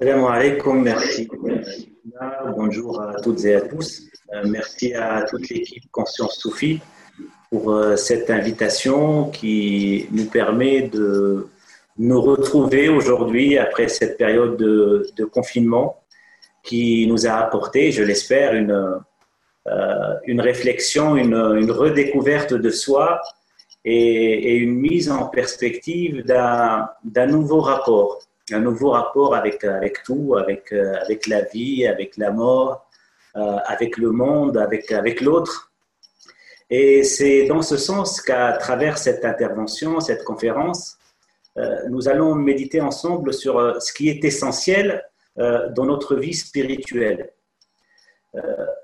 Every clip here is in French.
Merci. Bonjour à toutes et à tous. Euh, merci à toute l'équipe Conscience Soufi pour euh, cette invitation qui nous permet de nous retrouver aujourd'hui après cette période de, confinement qui nous a apporté, je l'espère, une, euh, une réflexion, une, une, redécouverte de soi et, et une mise en perspective d'un nouveau rapport un nouveau rapport avec, avec tout, avec, euh, avec la vie, avec la mort, euh, avec le monde, avec, l'autre. Et c'est dans ce sens qu'à travers cette intervention, cette conférence, euh, nous allons méditer ensemble sur ce qui est essentiel dans notre vie spirituelle.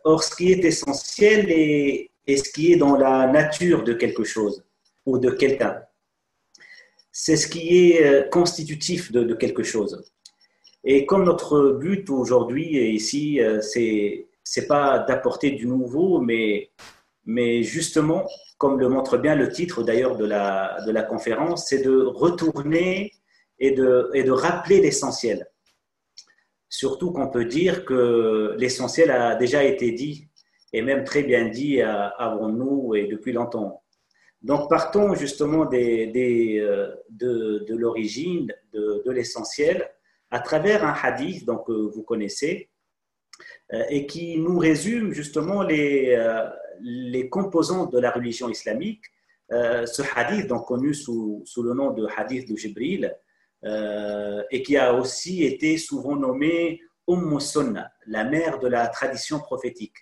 Or, ce qui est essentiel est ce qui est dans la nature de quelque chose ou de quelqu'un c'est ce qui est euh, constitutif de, quelque chose. Et comme notre but aujourd'hui ici, euh, c'est c'est pas d'apporter du nouveau, mais mais justement, comme le montre bien le titre d'ailleurs de la de la conférence, c'est de retourner et de et de rappeler l'essentiel. Surtout qu'on peut dire que l'essentiel a déjà été dit et même très bien dit avant nous et depuis longtemps. Donc, partons justement euh, de, l'origine, de, l'essentiel, à travers un hadith que vous connaissez, euh, et qui nous résume justement les, euh, les composantes de la religion islamique. ce hadith, connu sous, le nom de hadith de Jibril, et qui a aussi été souvent nommé Umm la mère de la tradition prophétique.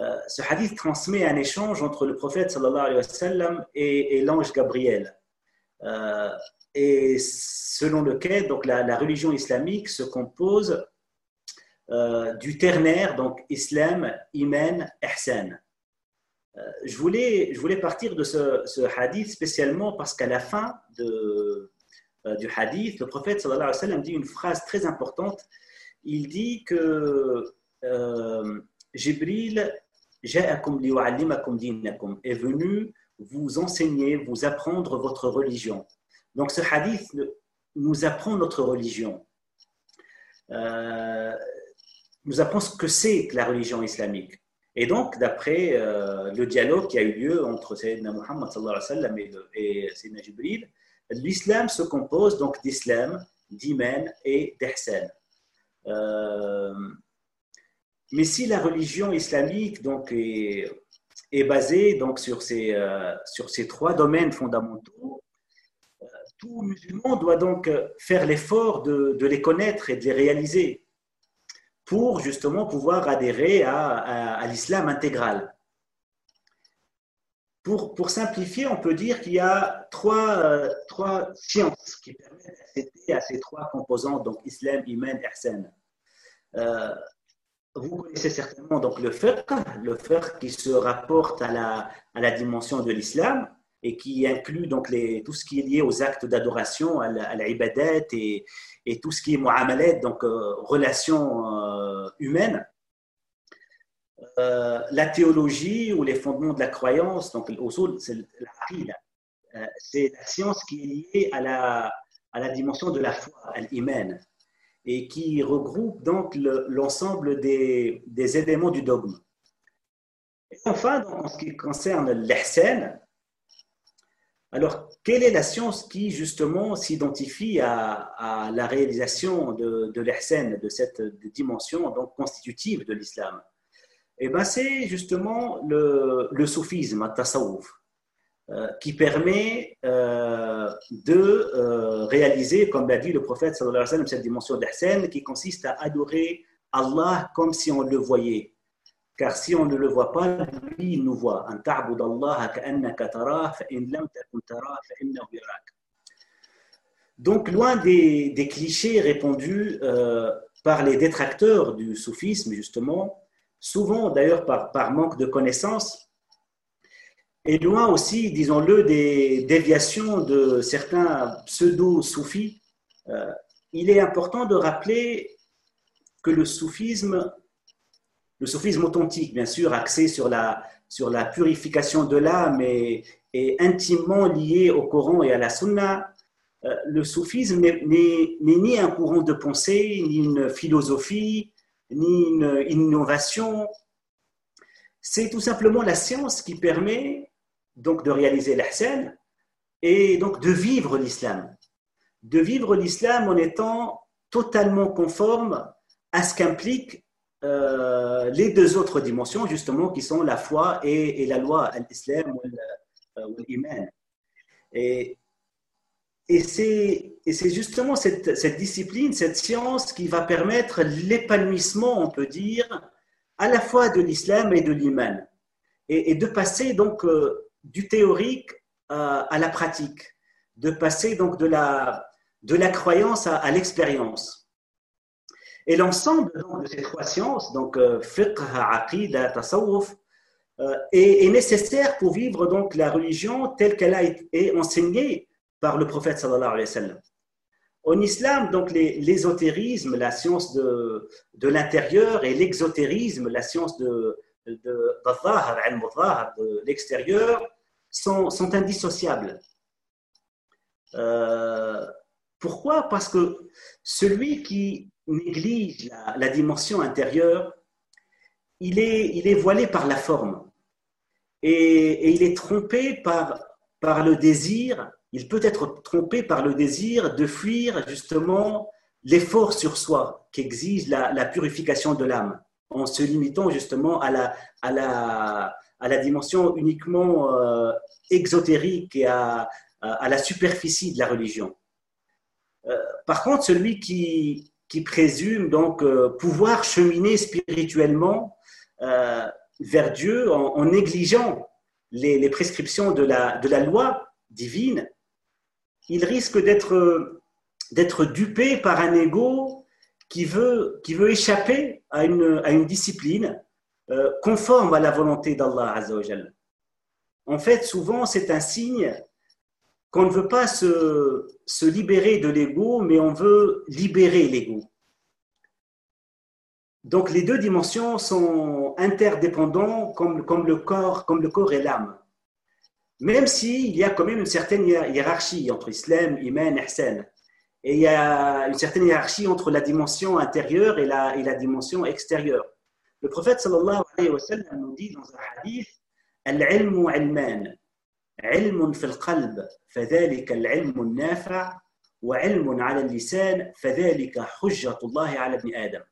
Euh, ce hadith transmet un échange entre le prophète alayhi wa sallam et, l'ange Gabriel. Euh, et selon lequel donc, la, religion islamique se compose euh, du ternaire, donc islam, iman, ihsan. je, voulais, je voulais partir de ce, hadith spécialement parce qu'à la fin de, du hadith, le prophète alayhi wa sallam dit une phrase très importante. Il dit que Jibril est venu vous enseigner, vous apprendre votre religion. Donc ce hadith nous apprend notre religion. Euh, nous apprend ce que c'est que la religion islamique. Et donc, d'après euh, le dialogue qui a eu lieu entre Sayyidina Muhammad et, et Sayyidina Jibril, l'islam se compose donc d'islam, d'iman et d'ihsan. Euh, mais si la religion islamique donc, est, basée donc, sur, ces, euh, sur ces trois domaines fondamentaux, euh, tout musulman doit donc faire l'effort de, de, les connaître et de les réaliser pour justement pouvoir adhérer à, à, l'islam intégral. Pour, pour, simplifier, on peut dire qu'il y a trois, euh, trois sciences qui permettent d'accéder à ces trois composantes, donc islam, iman, ihsan vous connaissez certainement donc le fiqh, le fiqh qui se rapporte à la, à la dimension de l'islam et qui inclut donc les, tout ce qui est lié aux actes d'adoration, à l'ibadat et, et tout ce qui est mu'amalat, donc euh, relations euh, humaines. Euh, la théologie ou les fondements de la croyance, donc c'est la c'est la science qui est liée à la, à la dimension de la foi, à l'iman et qui regroupe donc l'ensemble des, éléments du dogme. Et enfin, en ce qui concerne l'ihsan, alors quelle est la science qui justement s'identifie à, la réalisation de, de de cette dimension donc constitutive de l'islam? Eh bien, c'est justement le, soufisme, le. Euh, qui permet euh, de euh, réaliser, comme l'a dit le prophète cette dimension d'Ahsan qui consiste à adorer Allah comme si on le voyait. Car si on ne le voit pas, lui, il nous voit. Donc, loin des, des clichés répandus par les détracteurs du soufisme, justement, souvent d'ailleurs par, par manque de connaissances, et loin aussi, disons-le, des déviations de certains pseudo-soufis, euh, il est important de rappeler que le soufisme, le soufisme authentique, bien sûr, axé sur la, sur la purification de l'âme et est intimement lié au Coran et à la Sunna, le soufisme n'est ni un courant de pensée, ni une philosophie, ni une innovation. C'est tout simplement la science qui permet donc de réaliser l'ahsan et donc de vivre l'islam. De vivre l'islam en étant totalement conforme à ce qu'impliquent euh, les deux autres dimensions, justement, qui sont la foi et, la loi, l'islam ou l'iman. Et, et c'est justement cette, cette, discipline, cette science qui va permettre l'épanouissement, on peut dire, à la fois de l'islam et de l'iman. Et, de passer donc euh, du théorique à la pratique, de passer donc de la, de la croyance à, l'expérience. Et l'ensemble de ces trois sciences, donc euh, fiqh, aqidah, tasawwuf, euh, est, nécessaire pour vivre donc la religion telle qu'elle a été enseignée par le prophète sallallahu alayhi wa sallam. En islam, donc l'ésotérisme, la science de, de l'intérieur, et l'exotérisme, la science de, de, l'extérieur, sont, indissociables. Euh, pourquoi? Parce que celui qui néglige la, dimension intérieure, il est, il est voilé par la forme. Et, il est trompé par, par le désir, il peut être trompé par le désir de fuir justement l'effort sur soi qu'exige la, la, purification de l'âme, en se limitant justement à la, à la, à la dimension uniquement euh, exotérique et à, à, la superficie de la religion. Euh, par contre, celui qui, qui présume donc euh, pouvoir cheminer spirituellement vers Dieu en, négligeant les, prescriptions de la, de la loi divine, il risque d'être d'être dupé par un ego qui veut, qui veut échapper à une, à une discipline euh, conforme à la volonté d'Allah Azzawajal. En fait, souvent, c'est un signe qu'on ne veut pas se, se libérer de l'ego, mais on veut libérer l'ego. Donc, les deux dimensions sont interdépendantes comme, comme, le, corps, comme le corps et l'âme. Même s'il y a quand même une certaine hiérarchie entre islam, iman, ihsan. Et il y a une certaine hiérarchie entre la dimension intérieure et la, et la dimension extérieure. Le prophète sallallahu alayhi wa sallam nous dit dans un hadith Al-ilmu ilman, ilmun fil qalb, fadhalika al-ilmu nafa, wa ilmun ala lisan, fadhalika hujjatullahi ala ibn Adam.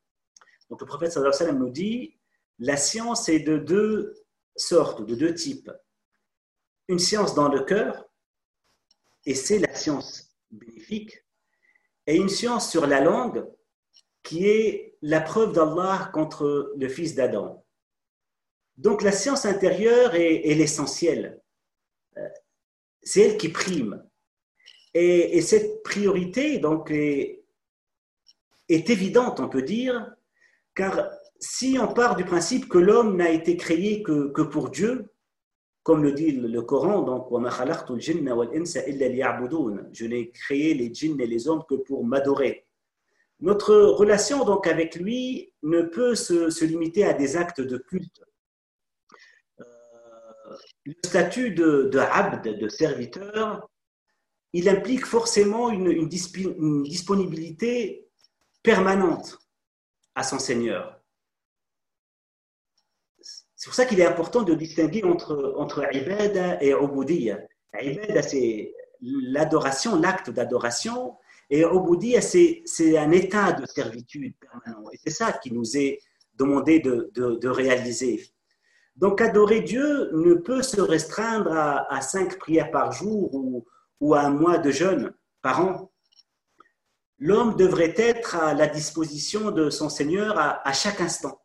Donc le prophète sallallahu alayhi wa sallam nous dit La science est de deux sortes, de deux types. Une science dans le cœur, et c'est la science bénéfique, et une science sur la langue, qui est la preuve d'Allah contre le fils d'Adam. Donc la science intérieure est, l'essentiel. Euh, c'est elle qui prime. Et, cette priorité donc est, évidente, on peut dire, car si on part du principe que l'homme n'a été créé que, pour Dieu, comme le dit le Coran, donc je n'ai créé les djinns et les hommes que pour m'adorer. Notre relation donc avec lui ne peut se, limiter à des actes de culte. Euh, le statut de, de, de serviteur, il implique forcément une, disponibilité permanente à son Seigneur. C'est pour ça qu'il est important de distinguer entre, entre et ubudiyya. Ibada, c'est l'adoration, l'acte d'adoration, et Oboudia, c'est un état de servitude permanent. Et c'est ça qui nous est demandé de, de, réaliser. Donc, adorer Dieu ne peut se restreindre à, cinq prières par jour ou, ou, à un mois de jeûne par an. L'homme devrait être à la disposition de son Seigneur à, à chaque instant.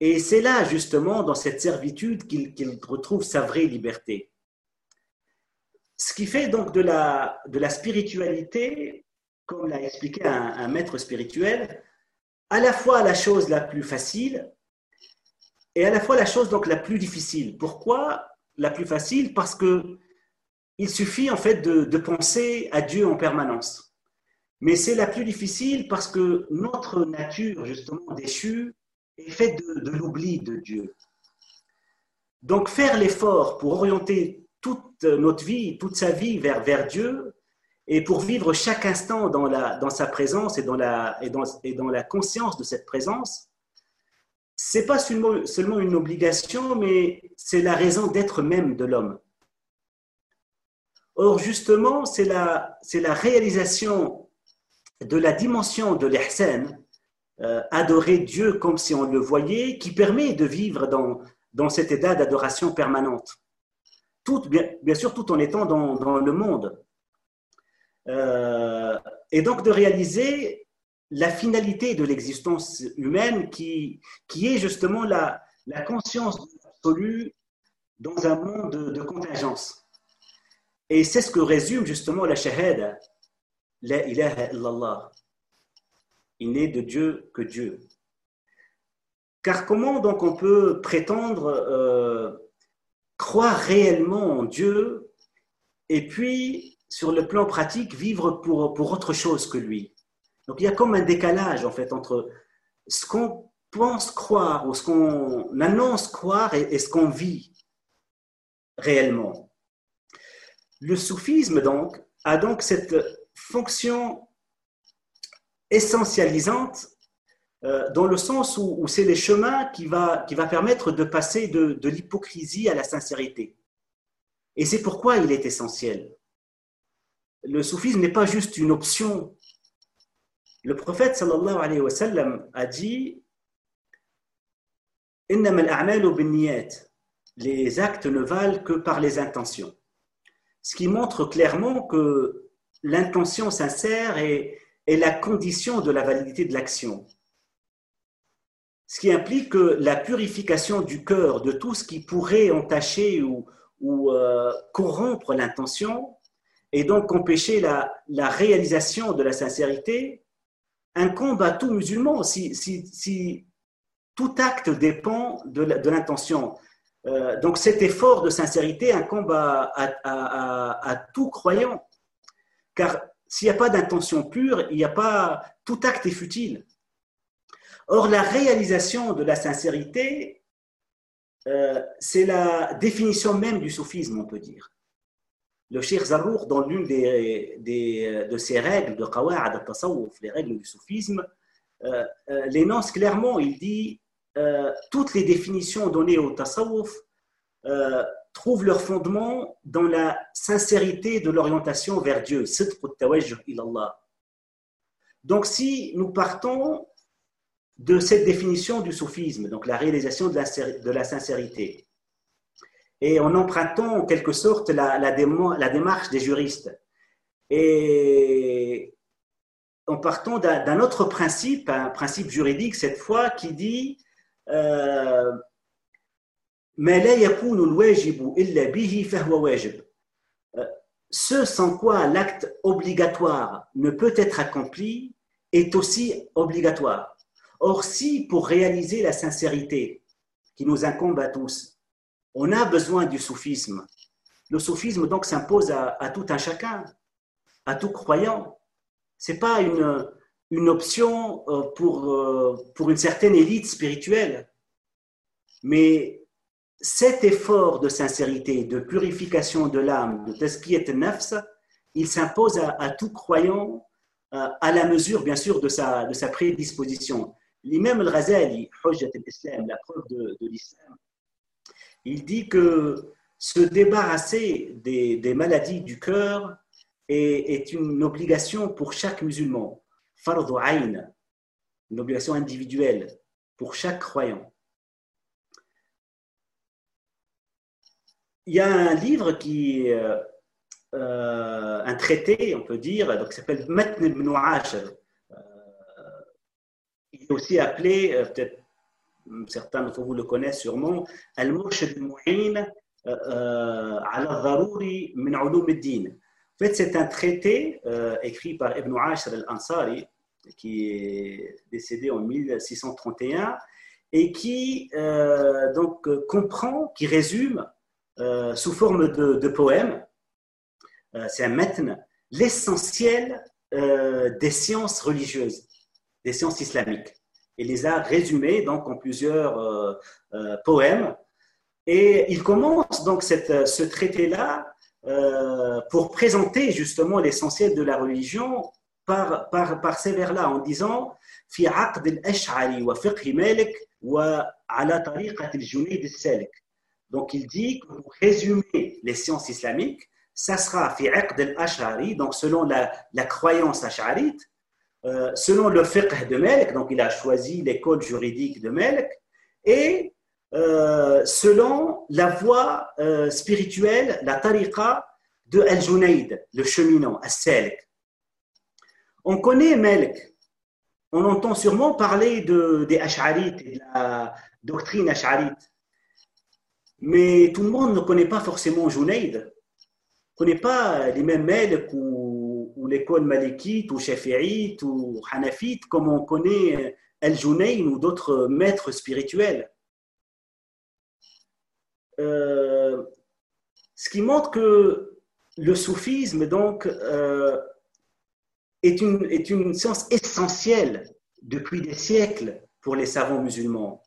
Et c'est là, justement, dans cette servitude qu'il retrouve sa vraie liberté. Ce qui fait donc de la, de la spiritualité, comme l'a expliqué un, maître spirituel, à la fois la chose la plus facile et à la fois la chose donc la plus difficile. Pourquoi la plus facile? Parce que il suffit en fait de, de penser à Dieu en permanence. Mais c'est la plus difficile parce que notre nature justement déchue est faite de, l'oubli de Dieu. Donc faire l'effort pour orienter toute notre vie, toute sa vie vers, Dieu et pour vivre chaque instant dans, sa présence et dans, la, et, dans, et dans la conscience de cette présence, c'est pas seulement une obligation, mais c'est la raison d'être même de l'homme. Or, justement, c'est la, la réalisation de la dimension de l'ihsan, euh, adorer Dieu comme si on le voyait, qui permet de vivre dans, dans cet état d'adoration permanente. Tout, bien, sûr, tout en étant dans, dans le monde. Euh, et donc de réaliser la finalité de l'existence humaine qui, qui est justement la, la conscience absolue dans un monde de, de contingence. Et c'est ce que résume justement la shahada, la ilaha illallah. Il n'est de Dieu que Dieu. Car comment donc on peut prétendre euh, croire réellement en Dieu et puis sur le plan pratique vivre pour, pour autre chose que lui? Donc il y a comme un décalage en fait entre ce qu'on pense croire ou ce qu'on annonce croire et ce qu'on vit réellement. Le soufisme, donc, a donc cette fonction essentialisante euh, dans le sens où, c'est les chemins qui va, qui va permettre de passer de, de l'hypocrisie à la sincérité. Et c'est pourquoi il est essentiel. Le soufisme n'est pas juste une option. Le prophète sallallahu alayhi wa sallam a dit les actes ne valent que par les intentions ce qui montre clairement que l'intention sincère est, la condition de la validité de l'action. Ce qui implique que la purification du cœur de tout ce qui pourrait entacher ou, euh, corrompre l'intention et donc empêcher la, réalisation de la sincérité incombe à tout musulman si, si tout acte dépend de l'intention. Euh, donc cet effort de sincérité incombe à, à, tout croyant. Car s'il n'y a pas d'intention pure, il n'y a pas tout acte est futile. Or, la réalisation de la sincérité, euh, c'est la définition même du soufisme, on peut dire. Le Cheikh Zarour, dans l'une des, de ses règles de Qawa'ad al-Tasawwuf, les règles du soufisme, euh, euh l'énonce clairement. Il dit toutes les définitions données au tasawwuf trouvent leur fondement dans la sincérité de l'orientation vers Dieu. Donc si nous partons de cette définition du soufisme, donc la réalisation de la, sincérité, et en empruntant en quelque sorte la démarche des juristes, et en partant d'un autre principe, un principe juridique cette fois, qui dit euh, ce sans quoi l'acte obligatoire ne peut être accompli est aussi obligatoire. Or, si pour réaliser la sincérité qui nous incombe à tous, on a besoin du soufisme, le soufisme donc s'impose à, tout un chacun, à tout croyant. C'est pas une, une option euh, pour, euh, pour une certaine élite spirituelle. Mais cet effort de sincérité, de purification de l'âme, de est nafs, il s'impose à, tout croyant euh, à la mesure, bien sûr, de sa, de sa prédisposition. L'imam al-Ghazali, al-Islam, la preuve de, l'islam, il dit que se débarrasser des, des maladies du cœur est, est, une obligation pour chaque musulman une obligation individuelle pour chaque croyant. Il y a un livre qui, euh, euh un traité, on peut dire, donc, qui s'appelle Matn ibn euh, il est aussi appelé, euh, peut-être certains d'entre vous le connaissent sûrement, Al-Murshid al-Mu'in ala dharuri min ulum al-din. En fait, c'est un traité écrit par Ibn Ashar al-Ansari, qui est décédé en 1631 et qui donc comprend, qui résume sous forme de, poème, euh, c'est un metn, l'essentiel des sciences religieuses, des sciences islamiques. Et les a résumés donc en plusieurs poèmes. Et il commence donc cette, ce traité-là pour présenter justement l'essentiel de la religion par, par, par ces vers-là en disant في عقد الأشعري وفقه مالك وعلى طريقة الجنيد السالك donc il dit que pour résumer les sciences islamiques, ça sera fi'aqd al-ash'ari, donc selon la, la croyance ash'arite, euh, selon le fiqh de Melk, donc il a choisi les codes juridiques de Melk, et euh, selon la voie euh, spirituelle, la tariqa de Al-Junaid, le cheminant, à Selk. On connaît Melk, on entend sûrement parler de, des ash'arites, de la doctrine ash'arite. Mais tout le monde ne connaît pas forcément Junaid. Ne connaît pas les mêmes Melk ou, l'école Malikite ou Shafi'ite ou Hanafite comme on connaît El-Junayn ou d'autres maîtres spirituels. Euh, ce qui montre que le soufisme, donc, euh, est une science essentielle depuis des siècles pour les savants musulmans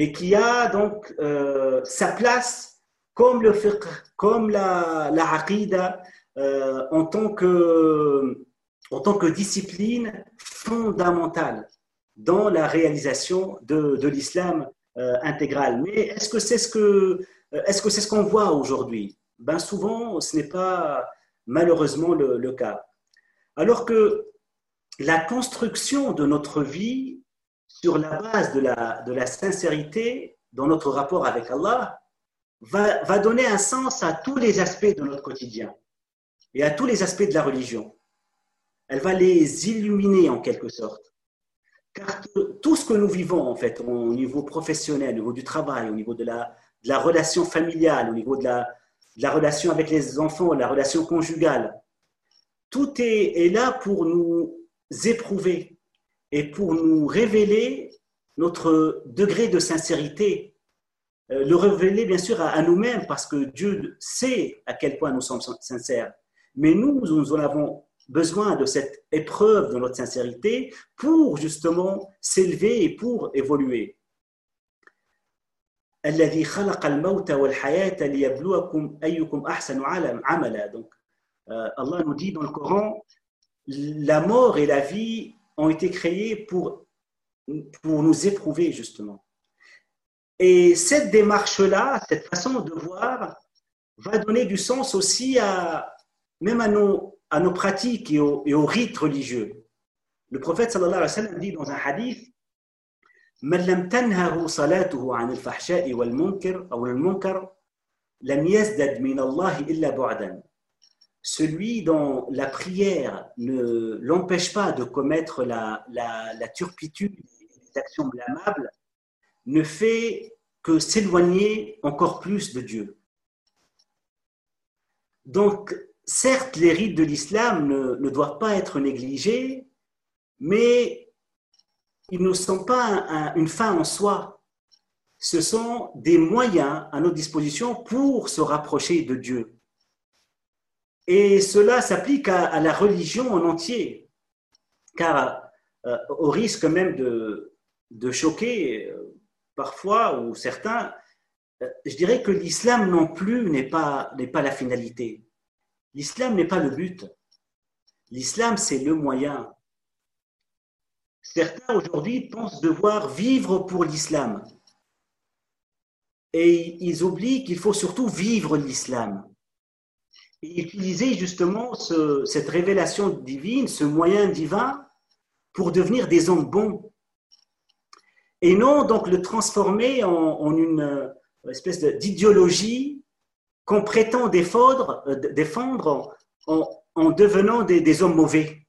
et qui a donc euh, sa place comme le fiqh, comme la, la euh, en, tant que, en tant que discipline fondamentale dans la réalisation de, de l'islam euh, intégral. Mais est-ce que c'est ce que est-ce que ce qu'on voit aujourd'hui? Ben souvent, ce n'est pas malheureusement le cas. Alors que la construction de notre vie sur la base de la, de la sincérité dans notre rapport avec Allah va, va donner un sens à tous les aspects de notre quotidien et à tous les aspects de la religion. Elle va les illuminer en quelque sorte. Car tout ce que nous vivons, en fait, au niveau professionnel, au niveau du travail, au niveau de la, de la relation familiale, au niveau de la, de la relation avec les enfants, la relation conjugale, tout est, là pour nous éprouver et pour nous révéler notre degré de sincérité, euh, le révéler bien sûr à, nous-mêmes parce que Dieu sait à quel point nous sommes sincères. Mais nous, nous en avons besoin de cette épreuve de notre sincérité pour justement s'élever et pour évoluer. Donc, euh, Allah nous dit dans le Coran, la mort et la vie ont été créées pour, pour nous éprouver, justement. Et cette démarche-là, cette façon de voir, va donner du sens aussi à, même à nos, à nos pratiques et aux, et aux rites religieux. Le prophète sallallahu alayhi wa sallam dit dans un hadith من لم تنهه صلاته عن الفحشاء والمنكر أو المنكر لم يزدد من الله إلا بعدا celui dont la prière ne l'empêche pas de commettre la, la, turpitude des actions blâmables, ne fait que s'éloigner encore plus de Dieu. Donc, certes, les rites de l'islam ne, doivent pas être négligés, mais ils ne sont pas une fin en soi. Ce sont des moyens à notre disposition pour se rapprocher de Dieu. Et cela s'applique à, la religion en entier, car euh, au risque même de, choquer euh, parfois ou certains, euh, je dirais que l'islam non plus n'est pas, la finalité. L'islam n'est pas le but. L'islam, c'est le moyen. Certains aujourd'hui pensent devoir vivre pour l'islam. Et ils oublient qu'il faut surtout vivre l'islam utiliser justement cette révélation divine, ce moyen divin, pour devenir des hommes bons. Et non donc le transformer en, une euh, espèce d'idéologie qu'on prétend défendre, euh, en, devenant des, hommes mauvais.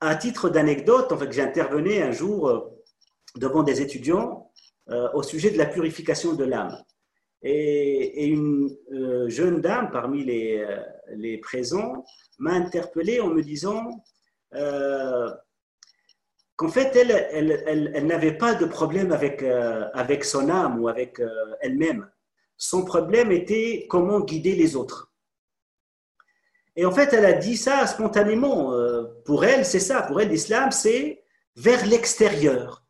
À titre d'anecdote, en fait, j'intervenais un jour euh, devant des étudiants au sujet de la purification de l'âme. Et, une euh, jeune dame parmi les, euh, les présents m'a interpellé en me disant euh, qu'en fait, elle, n'avait pas de problème avec, avec son âme ou avec elle-même. Son problème était comment guider les autres. Et en fait, elle a dit ça spontanément. pour elle, c'est ça. Pour elle, l'islam, c'est vers l'extérieur.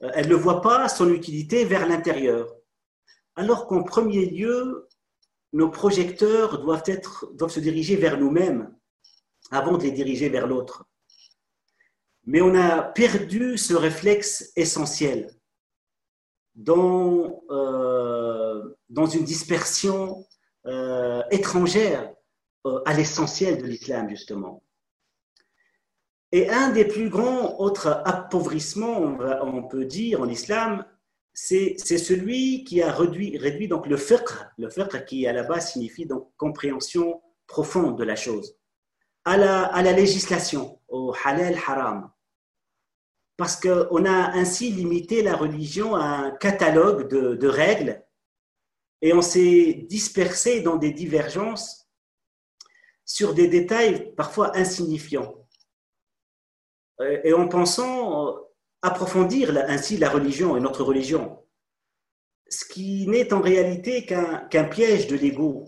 Elle ne voit pas son utilité vers l'intérieur alors qu'en premier lieu, nos projecteurs doivent, être, doivent se diriger vers nous-mêmes avant de les diriger vers l'autre. Mais on a perdu ce réflexe essentiel dans, euh, dans une dispersion euh, étrangère euh, à l'essentiel de l'islam, justement. Et un des plus grands autres appauvrissements, on, peut dire, en islam, c'est celui qui a réduit, donc le fiqh, le fiqh qui à la base signifie donc compréhension profonde de la chose, à la, à la législation, au halal haram. Parce qu'on a ainsi limité la religion à un catalogue de, de règles et on s'est dispersé dans des divergences sur des détails parfois insignifiants. Et en pensant approfondir ainsi la religion et notre religion, ce qui n'est en réalité qu'un piège de l'ego,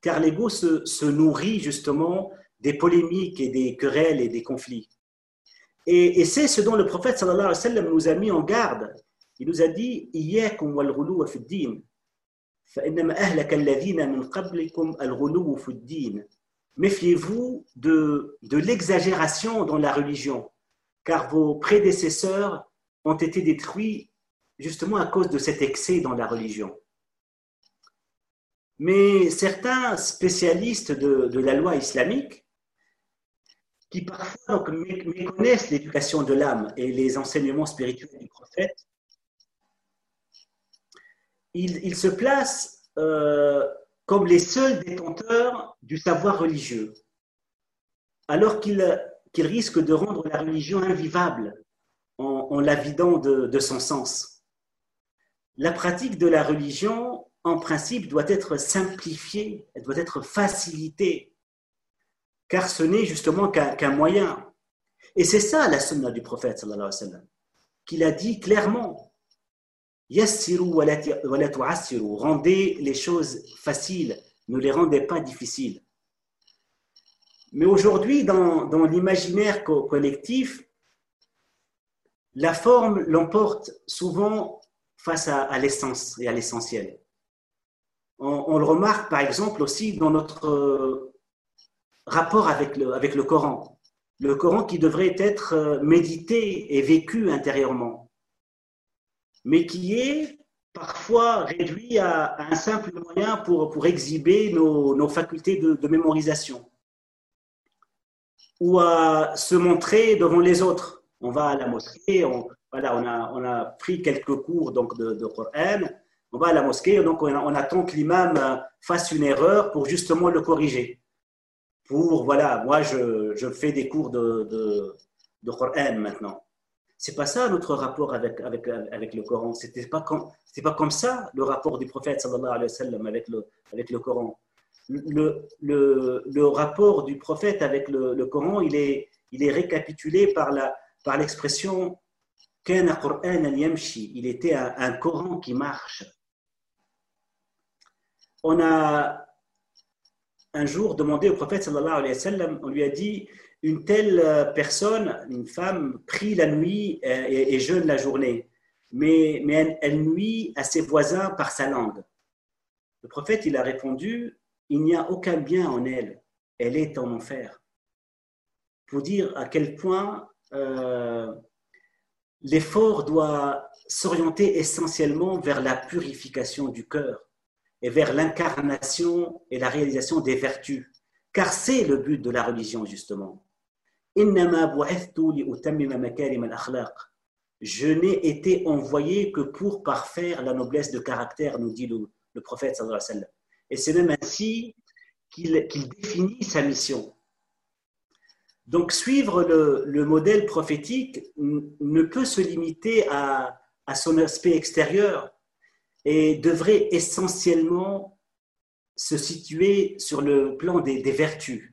car l'ego se, nourrit justement des polémiques et des querelles et des conflits. Et, c'est ce dont le prophète alayhi wa sallam nous a mis en garde. Il nous a dit. Méfiez-vous de, de l'exagération dans la religion car vos prédécesseurs ont été détruits justement à cause de cet excès dans la religion. Mais certains spécialistes de, la loi islamique, qui parfois méconnaissent l'éducation de l'âme et les enseignements spirituels du prophète, ils, se placent euh, comme les seuls détenteurs du savoir religieux, alors qu'ils qu'il risque de rendre la religion invivable en, la vidant de, son sens. La pratique de la religion, en principe, doit être simplifiée, elle doit être facilitée, car ce n'est justement qu'un moyen. Et c'est ça la sunna du prophète, sallallahu alayhi wa sallam, qu'il a dit clairement Yassiru rendez les choses faciles, ne les rendez pas difficiles. Mais aujourd'hui, dans, l'imaginaire collectif, la forme l'emporte souvent face à, l'essence et à l'essentiel. On, le remarque par exemple aussi dans notre euh, rapport avec le, Coran. Le Coran qui devrait être euh, médité et vécu intérieurement, mais qui est parfois réduit à, un simple moyen pour, exhiber nos, facultés de mémorisation ou à se montrer devant les autres. On va à la mosquée, on, voilà, on, a, on a pris quelques cours donc, de, de Coran, on va à la mosquée, donc on, attend que l'imam fasse une erreur pour justement le corriger. Pour, voilà, moi je, je fais des cours de, de, de Coran maintenant. C'est pas ça notre rapport avec, avec, avec le Coran. C'était pas, pas comme ça le rapport du prophète sallallahu alayhi wa avec le, avec le Coran le, rapport du prophète avec le, Coran, il est, il est récapitulé par, la, par l'expression il était un, Coran qui marche. On a un jour demandé au prophète sallallahu alayhi on lui a dit une telle personne, une femme, prie la nuit et, jeûne la journée, mais, elle nuit à ses voisins par sa langue. Le prophète, il a répondu il n'y a aucun bien en elle, elle est en enfer. Pour dire à quel point euh, l'effort doit s'orienter essentiellement vers la purification du cœur et vers l'incarnation et la réalisation des vertus, car c'est le but de la religion justement. Je n'ai été envoyé que pour parfaire la noblesse de caractère, nous dit le, le prophète sallallahu alayhi wa sallam. Et c'est même ainsi qu'il définit sa mission. Donc suivre le, modèle prophétique ne peut se limiter à, son aspect extérieur et devrait essentiellement se situer sur le plan des, vertus.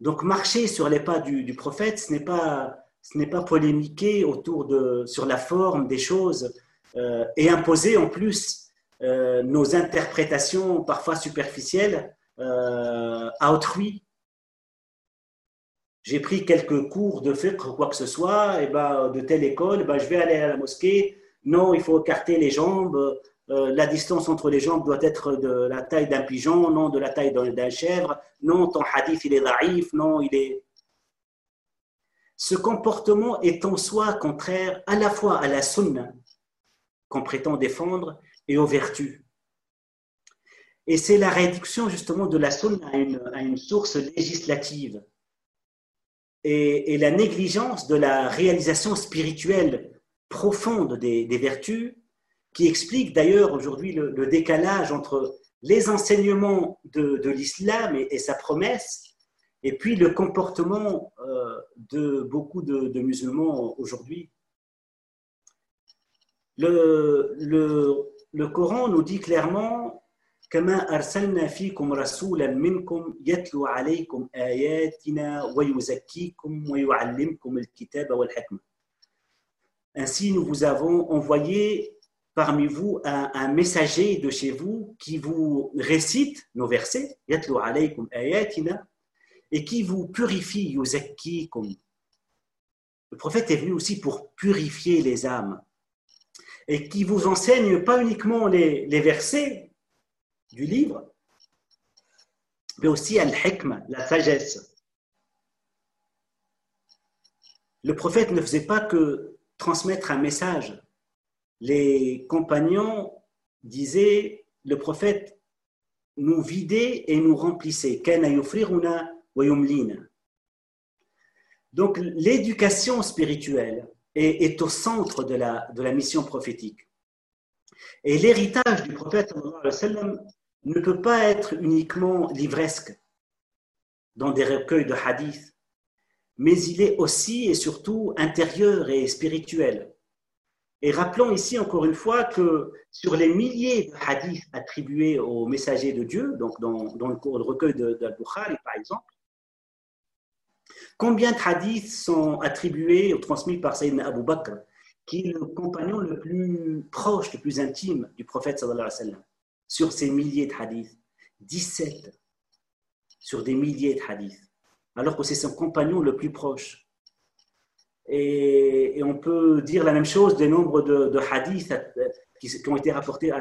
Donc marcher sur les pas du, prophète, ce n'est pas, ce pas polémiquer autour de, sur la forme des choses euh, et imposer en plus euh, nos interprétations parfois superficielles euh, à autrui. J'ai pris quelques cours de fiqh quoi que ce soit, et ben, de telle école, ben, je vais aller à la mosquée. Non, il faut écarter les jambes. euh, la distance entre les jambes doit être de la taille d'un pigeon, non de la taille d'un chèvre, non ton hadith il est daïf, non il est... Ce comportement est en soi contraire à la fois à la sunna qu'on prétend défendre et aux vertus. Et c'est la réduction justement de la sunna à une, source législative et, la négligence de la réalisation spirituelle profonde des, vertus qui explique d'ailleurs aujourd'hui le, décalage entre les enseignements de, l'islam et, sa promesse et puis le comportement euh, de beaucoup de, musulmans aujourd'hui. Le, le, le Coran nous dit clairement كما أرسلنا فيكم رسولا منكم يتلو عليكم آياتنا ويزكيكم ويعلمكم الكتاب والحكمة. Ainsi, nous vous avons envoyé parmi vous un, un, messager de chez vous qui vous récite nos versets, يتلو عليكم آياتنا, et qui vous purifie, يزكيكم. Le prophète est venu aussi pour purifier les âmes et qui vous enseigne pas uniquement les, versets, du livre, mais aussi al-hikmah, la sagesse. Le prophète ne faisait pas que transmettre un message. Les compagnons disaient, le prophète nous vidait et nous remplissait. Donc l'éducation spirituelle est, au centre de la, de la mission prophétique. Et l'héritage du prophète ne peut pas être uniquement livresque dans des recueils de hadiths, mais il est aussi et surtout intérieur et spirituel. Et rappelons ici encore une fois que sur les milliers de hadiths attribués aux messagers de Dieu, donc dans, le, recueil d'Al-Bukhari par exemple, combien de hadiths sont attribués ou transmis par Sayyidina Abu Bakr qui est le compagnon le plus proche, le plus intime du prophète sallallahu alayhi wa sallam, sur ces milliers de hadiths? 17 sur des milliers de hadiths, alors que c'est son compagnon le plus proche. Et, on peut dire la même chose des nombres de, hadiths euh, qui, ont été rapportés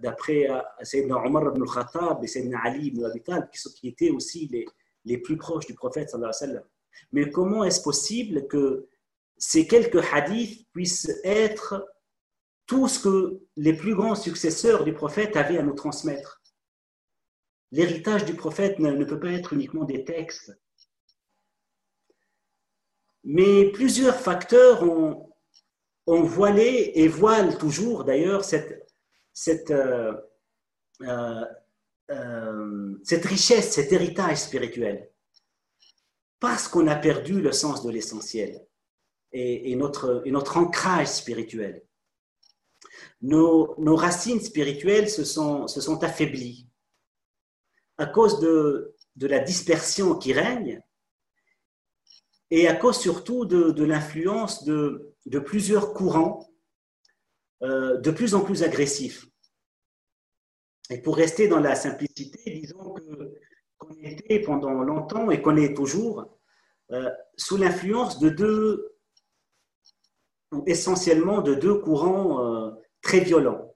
d'après Sayyidina Omar ibn al-Khattab et Sayyidina Ali ibn Abi Talib, qui, étaient aussi les, les plus proches du prophète sallallahu alayhi. Mais comment est-ce possible que ces quelques hadiths puissent être tout ce que les plus grands successeurs du prophète avaient à nous transmettre? L'héritage du prophète ne, peut pas être uniquement des textes. Mais plusieurs facteurs ont, voilé et voilent toujours d'ailleurs cette, cette, euh, euh, euh, cette richesse, cet héritage spirituel. Parce qu'on a perdu le sens de l'essentiel et, notre, notre ancrage spirituel. Nos, nos, racines spirituelles se sont, se sont affaiblies à cause de, de la dispersion qui règne et à cause surtout de, de l'influence de, de, plusieurs courants euh, de plus en plus agressifs. Et pour rester dans la simplicité, disons qu'on était pendant longtemps et qu'on est toujours euh, sous l'influence de deux, essentiellement de deux courants euh, très violents.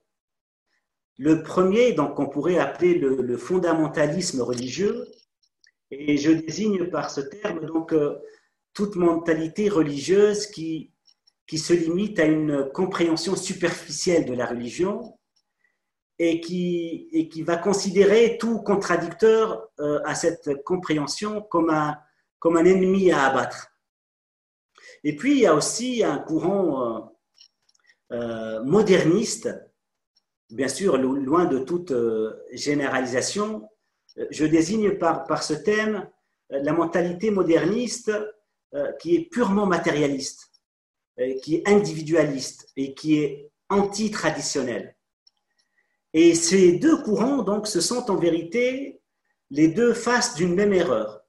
Le premier, donc, on pourrait appeler le, fondamentalisme religieux, et je désigne par ce terme donc euh, toute mentalité religieuse qui, qui se limite à une compréhension superficielle de la religion et qui, et qui va considérer tout contradicteur euh, à cette compréhension comme un, comme un ennemi à abattre. Et puis, il y a aussi un courant euh, euh, moderniste, bien sûr, loin de toute généralisation. Je désigne par, par ce thème la mentalité moderniste qui est purement matérialiste, qui est individualiste et qui est anti-traditionnelle. Et ces deux courants, donc, ce sont en vérité les deux faces d'une même erreur.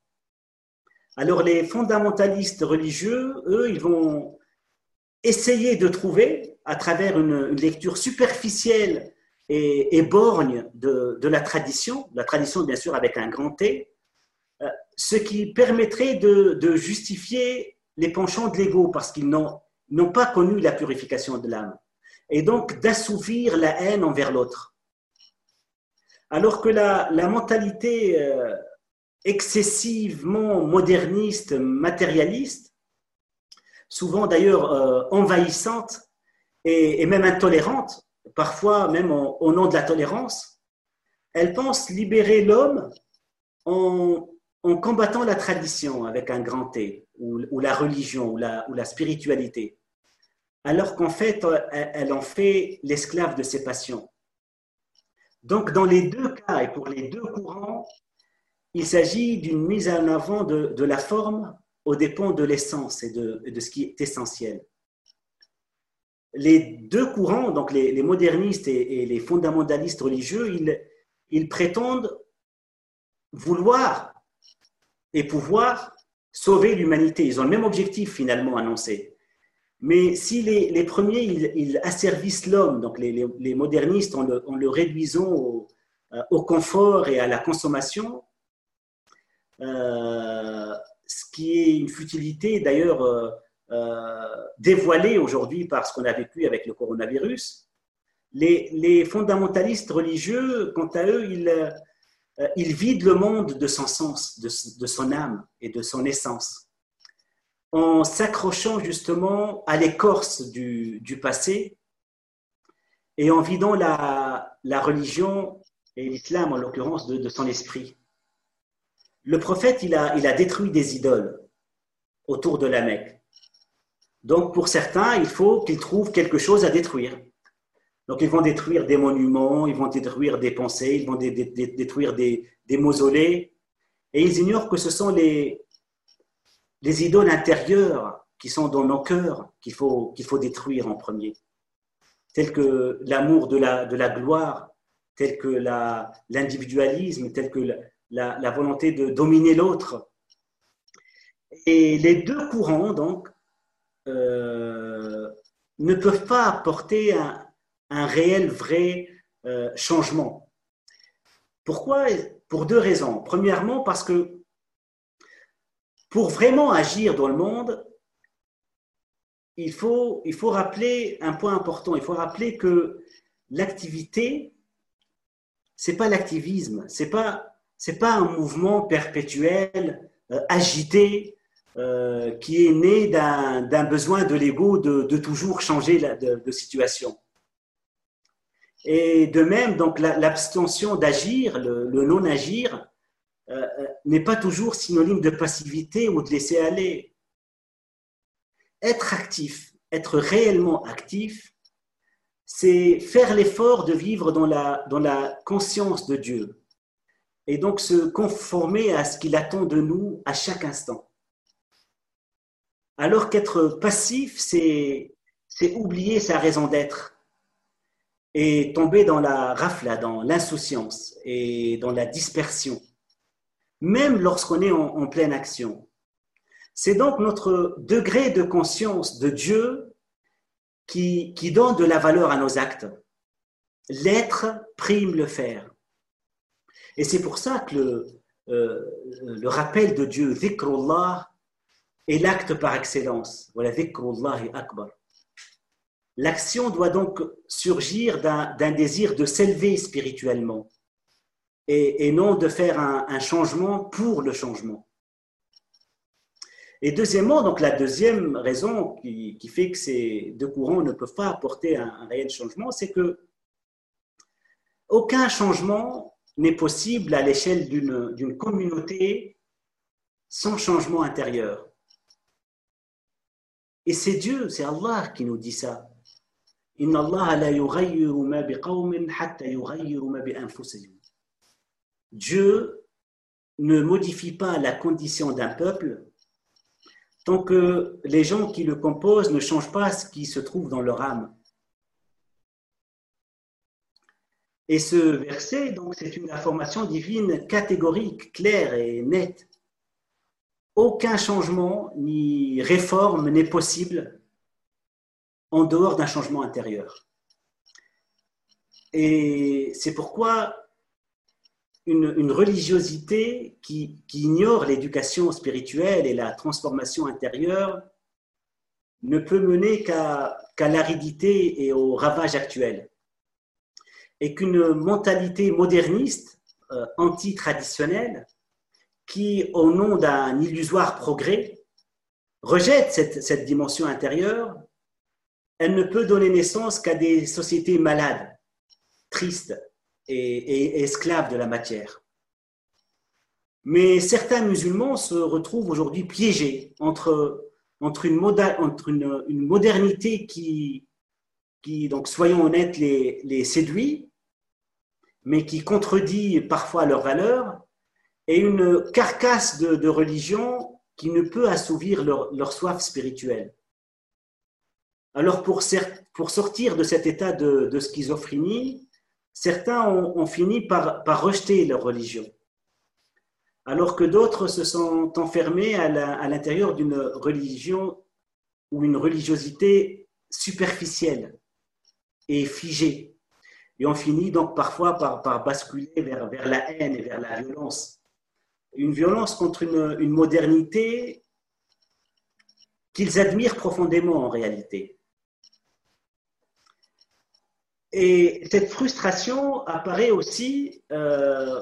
Alors les fondamentalistes religieux, eux, ils vont essayer de trouver, à travers une, lecture superficielle et, borgne de, la tradition, la tradition bien sûr avec un grand T, euh, ce qui permettrait de, justifier les penchants de l'ego, parce qu'ils n'ont pas connu la purification de l'âme. et donc d'assouvir la haine envers l'autre. Alors que la, mentalité euh, excessivement moderniste, matérialiste, souvent d'ailleurs euh, envahissante et, même intolérante, parfois même au nom de la tolérance, elle pense libérer l'homme en, combattant la tradition avec un grand T, ou, la religion, ou la, ou la spiritualité, alors qu'en fait, elle en fait l'esclave de ses passions. Donc, dans les deux cas et pour les deux courants, il s'agit d'une mise en avant de, la forme au dépens de l'essence et de, ce qui est essentiel. Les deux courants, donc les, modernistes et, les fondamentalistes religieux, ils, ils prétendent vouloir et pouvoir sauver l'humanité. Ils ont le même objectif finalement annoncé. Mais si les, premiers, ils, asservissent l'homme, donc les, modernistes, en le, réduisant euh, au, confort et à la consommation, euh, ce qui est une futilité d'ailleurs euh, dévoilée aujourd'hui par ce qu'on a vécu avec le coronavirus, les, fondamentalistes religieux, quant à eux, ils, vident le monde de son sens, de son âme et de son essence en s'accrochant justement à l'écorce du, passé et en vidant la, religion et l'islam en l'occurrence de, son esprit. Le prophète, il a, il a détruit des idoles autour de la Mecque. Donc pour certains, il faut qu'ils trouvent quelque chose à détruire. Donc ils vont détruire des monuments, ils vont détruire des pensées, ils vont détruire des, des mausolées, et ils ignorent que ce sont les, les idoles intérieures qui sont dans nos cœurs qu'il faut, faut détruire en premier, telles que l'amour de la, de la gloire, tel que l'individualisme, tel que la, la, volonté de dominer l'autre. Et les deux courants, donc, euh, ne peuvent pas apporter un, un réel, vrai euh, changement. Pourquoi? Pour deux raisons. Premièrement, parce que pour vraiment agir dans le monde, il faut, il faut rappeler un point important. Il faut rappeler que l'activité, c'est pas l'activisme, c'est pas c'est pas un mouvement perpétuel, euh, agité, euh, qui est né d'un besoin de l'ego de, toujours changer de, situation. Et de même, donc l'abstention d'agir, le non-agir, euh, euh, n'est pas toujours synonyme de passivité ou de laisser aller. Être actif, être réellement actif, c'est faire l'effort de vivre dans la, dans la conscience de Dieu et donc se conformer à ce qu'il attend de nous à chaque instant. Alors qu'être passif, c'est oublier sa raison d'être et tomber dans la rafle, dans l'insouciance et dans la dispersion même lorsqu'on est en, pleine action. C'est donc notre degré de conscience de Dieu qui, donne de la valeur à nos actes. L'être prime le faire. Et c'est pour ça que le, euh, le rappel de Dieu, dhikrullah, est l'acte par excellence. Voilà, akbar. L'action doit donc surgir d'un désir de s'élever spirituellement et, non de faire un, changement pour le changement. Et deuxièmement, donc la deuxième raison qui, fait que ces deux courants ne peuvent pas apporter un, réel changement, c'est que aucun changement n'est possible à l'échelle d'une communauté sans changement intérieur. Et c'est Dieu, c'est Allah qui nous dit ça. Inna Allah la ma hatta ma bi Dieu ne modifie pas la condition d'un peuple tant que les gens qui le composent ne changent pas ce qui se trouve dans leur âme. Et ce verset, donc, c'est une information divine catégorique, claire et nette. Aucun changement ni réforme n'est possible en dehors d'un changement intérieur. Et c'est pourquoi une, religiosité qui, ignore l'éducation spirituelle et la transformation intérieure ne peut mener qu'à l'aridité et au ravage actuel. Et qu'une mentalité moderniste, euh, anti-traditionnelle, qui, au nom d'un illusoire progrès, rejette cette, dimension intérieure, elle ne peut donner naissance qu'à des sociétés malades, tristes et esclaves de la matière. Mais certains musulmans se retrouvent aujourd'hui piégés entre, entre, une, modernité qui, qui, donc soyons honnêtes, les, les, séduit, mais qui contredit parfois leurs valeurs, et une carcasse de, religion qui ne peut assouvir leur, leur soif spirituelle. Alors pour, sortir de cet état de schizophrénie, certains ont, ont fini par, rejeter leur religion alors que d'autres se sont enfermés à l'intérieur d'une religion ou une religiosité superficielle et figée. Et on finit donc parfois par, basculer vers, la haine et vers la violence. Une violence contre une, une modernité qu'ils admirent profondément en réalité. Et cette frustration apparaît aussi euh,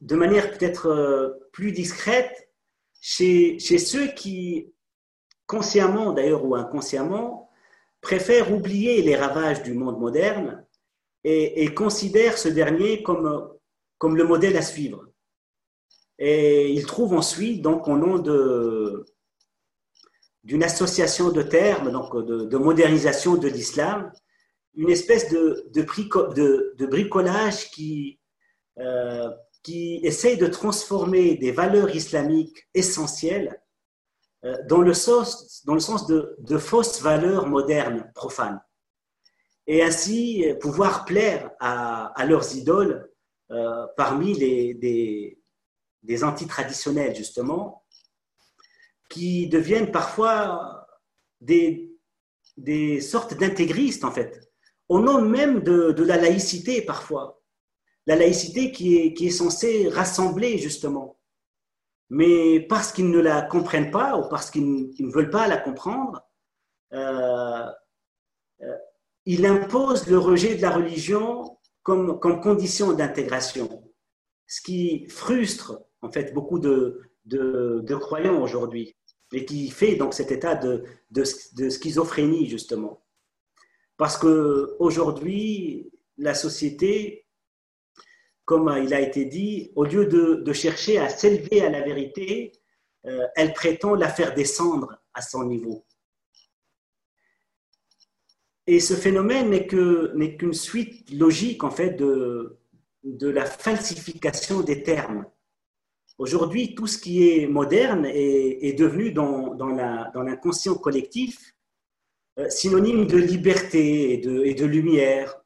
de manière peut-être euh, plus discrète chez, ceux qui, consciemment d'ailleurs ou inconsciemment, préfèrent oublier les ravages du monde moderne et, considèrent ce dernier comme, comme le modèle à suivre. Et ils trouvent ensuite, donc au nom de, d'une association de termes, donc de modernisation de l'islam, une espèce de, de, bricolage qui, euh, qui essaye de transformer des valeurs islamiques essentielles euh, dans le sens, dans le sens de, de fausses valeurs modernes, profanes. Et ainsi euh, pouvoir plaire à, à leurs idoles parmi les, des, des antitraditionnels, justement, qui deviennent parfois des, des sortes d'intégristes, en fait, au nom même de, la laïcité, parfois la laïcité qui est, censée rassembler justement. Mais parce qu'ils ne la comprennent pas ou parce qu'ils ne veulent pas la comprendre, euh, euh, ils imposent le rejet de la religion comme, condition d'intégration, ce qui frustre en fait beaucoup de, croyants aujourd'hui et qui fait donc cet état de schizophrénie justement. Parce que aujourd'hui, la société comme il a été dit, au lieu de, chercher à s'élever à la vérité, euh, elle prétend la faire descendre à son niveau. Et ce phénomène n'est qu'une suite logique en fait de, la falsification des termes. Aujourd'hui, tout ce qui est moderne est, devenu dans, l'inconscient collectif synonyme de liberté et de, lumière,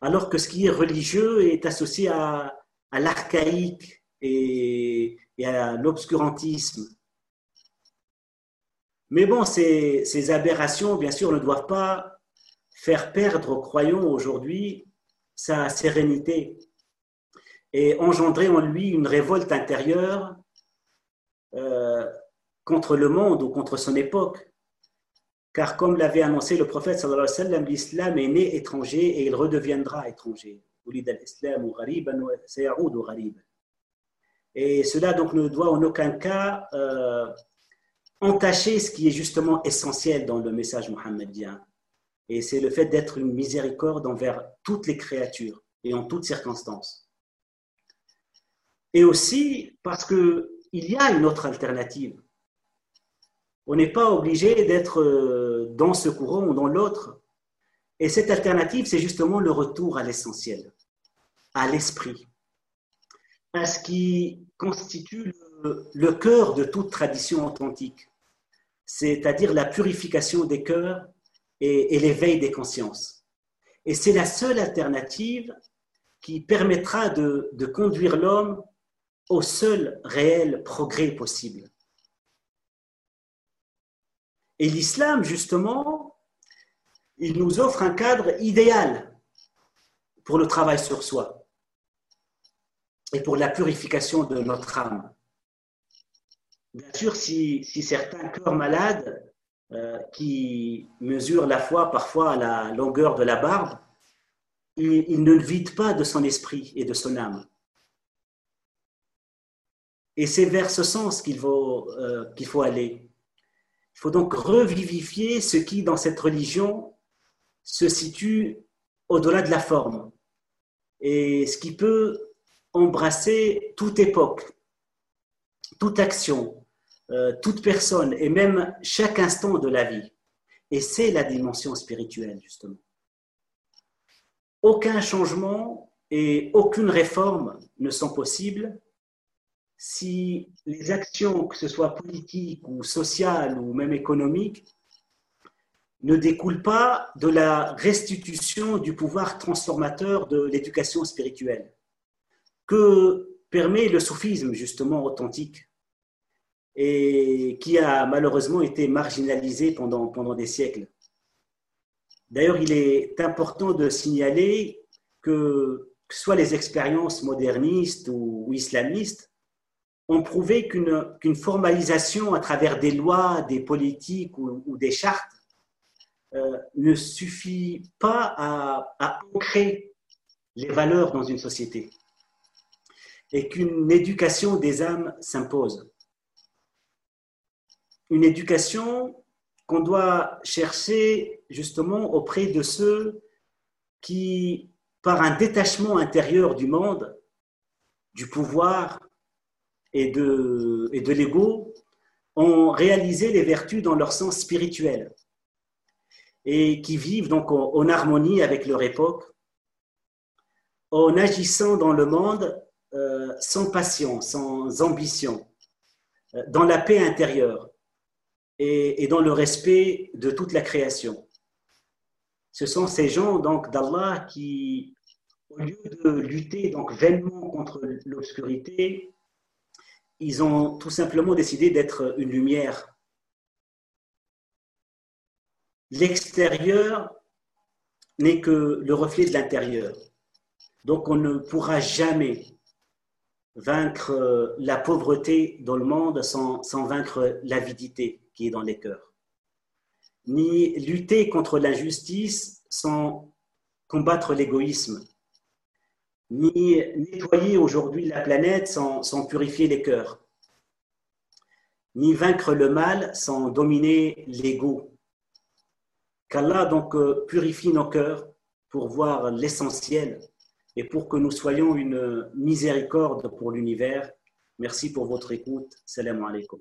alors que ce qui est religieux est associé à, l'archaïque et, à l'obscurantisme. Mais bon, ces, aberrations, bien sûr, ne doivent pas faire perdre aux croyants aujourd'hui sa sérénité et engendrer en lui une révolte intérieure euh, contre le monde ou contre son époque. Car comme l'avait annoncé le prophète sallallahu alayhi l'islam est né étranger et il redeviendra étranger. Et cela donc ne doit en aucun cas euh, entacher ce qui est justement essentiel dans le message mohammedien. Et c'est le fait d'être une miséricorde envers toutes les créatures et en toutes circonstances. Et aussi parce qu'il y a une autre alternative on n'est pas obligé d'être euh, dans ce courant ou dans l'autre. Et cette alternative, c'est justement le retour à l'essentiel, à l'esprit, à ce qui constitue le, cœur de toute tradition authentique, c'est-à-dire la purification des cœurs et, l'éveil des consciences. Et c'est la seule alternative qui permettra de conduire l'homme au seul réel progrès possible. Et l'islam, justement, il nous offre un cadre idéal pour le travail sur soi et pour la purification de notre âme. Bien sûr, si, certains cœurs malades euh, qui mesurent la foi parfois à la longueur de la barbe, ils, ne le vident pas de son esprit et de son âme. Et c'est vers ce sens qu'il euh, qu'il faut aller. Il faut donc revivifier ce qui, dans cette religion, se situe au-delà de la forme et ce qui peut embrasser toute époque, toute action, euh, toute personne et même chaque instant de la vie. Et c'est la dimension spirituelle, justement. Aucun changement et aucune réforme ne sont possibles si les actions, que ce soit politiques ou sociales ou même économiques, ne découlent pas de la restitution du pouvoir transformateur de l'éducation spirituelle que permet le soufisme justement authentique et qui a malheureusement été marginalisé pendant, pendant des siècles. D'ailleurs, il est important de signaler que, que soit les expériences modernistes ou, islamistes ont prouvé qu'une formalisation à travers des lois, des politiques ou, des chartes euh, ne suffit pas à, à ancrer les valeurs dans une société et qu'une éducation des âmes s'impose. Une éducation qu'on doit chercher justement auprès de ceux qui, par un détachement intérieur du monde, du pouvoir et de, et de l'ego, ont réalisé les vertus dans leur sens spirituel et qui vivent donc en harmonie avec leur époque, en agissant dans le monde euh, sans passion, sans ambition, euh, dans la paix intérieure et, dans le respect de toute la création. Ce sont ces gens donc d'Allah qui, au lieu de lutter donc vainement contre l'obscurité, ils ont tout simplement décidé d'être une lumière. L'extérieur n'est que le reflet de l'intérieur. Donc on ne pourra jamais vaincre la pauvreté dans le monde sans, vaincre l'avidité qui est dans les cœurs, ni lutter contre l'injustice sans combattre l'égoïsme, ni nettoyer aujourd'hui la planète sans, purifier les cœurs, ni vaincre le mal sans dominer l'ego. Qu'Allah donc euh, purifie nos cœurs pour voir l'essentiel et pour que nous soyons une miséricorde pour l'univers. Merci pour votre écoute. Salam alaikum.